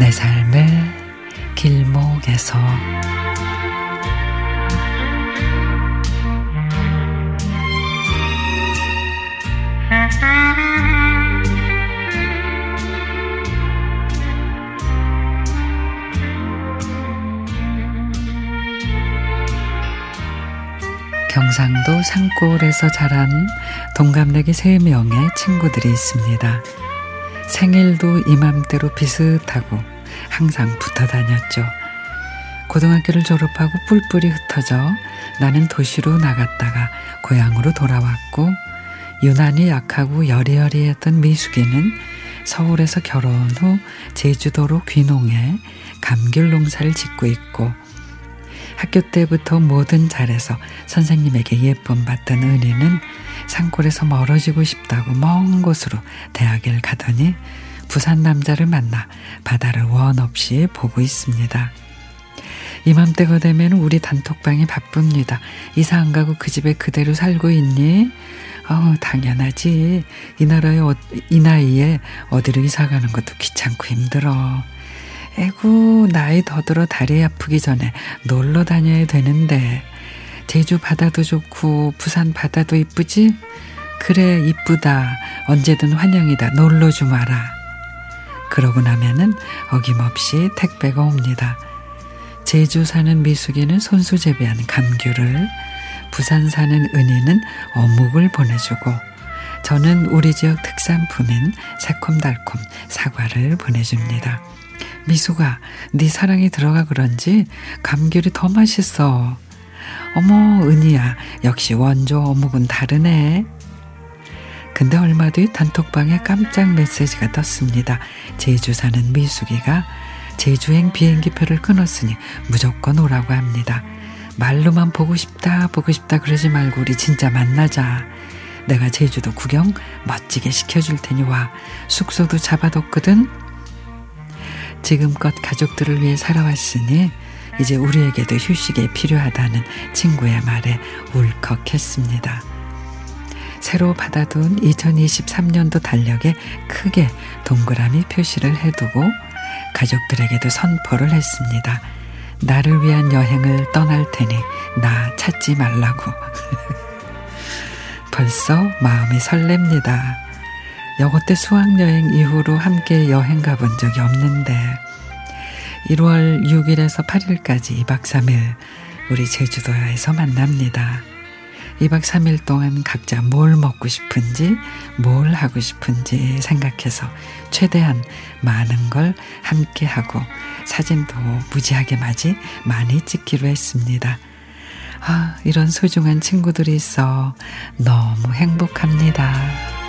내 삶의 길목에서 경상도 산골에서 자란 동갑내기 세 명의 친구들이 있습니다. 생일도 이맘때로 비슷하고 항상 붙어 다녔죠. 고등학교를 졸업하고 뿔뿔이 흩어져 나는 도시로 나갔다가 고향으로 돌아왔고 유난히 약하고 여리여리했던 미숙이는 서울에서 결혼 후 제주도로 귀농해 감귤 농사를 짓고 있고 학교 때부터 뭐든 잘해서 선생님에게 예쁨 받던 은희는 산골에서 멀어지고 싶다고 먼 곳으로 대학을 가더니 부산 남자를 만나 바다를 원 없이 보고 있습니다. 이맘때가 되면 우리 단톡방이 바쁩니다. 이사 안 가고 그 집에 그대로 살고 있니? 어, 당연하지. 이 나라에, 어, 이 나이에 어디로 이사 가는 것도 귀찮고 힘들어. 에구, 나이 더 들어 다리 아프기 전에 놀러 다녀야 되는데. 제주 바다도 좋고, 부산 바다도 이쁘지? 그래, 이쁘다. 언제든 환영이다. 놀러 좀 와라. 그러고 나면은 어김없이 택배가 옵니다. 제주 사는 미숙이는 손수 재배한 감귤을, 부산 사는 은희는 어묵을 보내주고, 저는 우리 지역 특산품인 새콤달콤 사과를 보내줍니다. 미숙아, 네 사랑이 들어가 그런지 감귤이 더 맛있어. 어머, 은희야, 역시 원조 어묵은 다르네. 근데 얼마 뒤 단톡방에 깜짝 메시지가 떴습니다. 제주 사는 미숙이가 제주행 비행기표를 끊었으니 무조건 오라고 합니다. 말로만 보고 싶다, 보고 싶다 그러지 말고 우리 진짜 만나자. 내가 제주도 구경 멋지게 시켜줄 테니 와. 숙소도 잡아뒀거든. 지금껏 가족들을 위해 살아왔으니 이제 우리에게도 휴식이 필요하다는 친구의 말에 울컥했습니다. 새로 받아둔 2023년도 달력에 크게 동그라미 표시를 해두고 가족들에게도 선포를 했습니다. 나를 위한 여행을 떠날 테니 나 찾지 말라고. 벌써 마음이 설렙니다. 여고 때 수학여행 이후로 함께 여행 가본 적이 없는데 1월 6일에서 8일까지 2박 3일 우리 제주도에서 만납니다. 2박 3일 동안 각자 뭘 먹고 싶은지, 뭘 하고 싶은지 생각해서 최대한 많은 걸 함께 하고 사진도 무지하게 맞이 많이 찍기로 했습니다. 아, 이런 소중한 친구들이 있어 너무 행복합니다.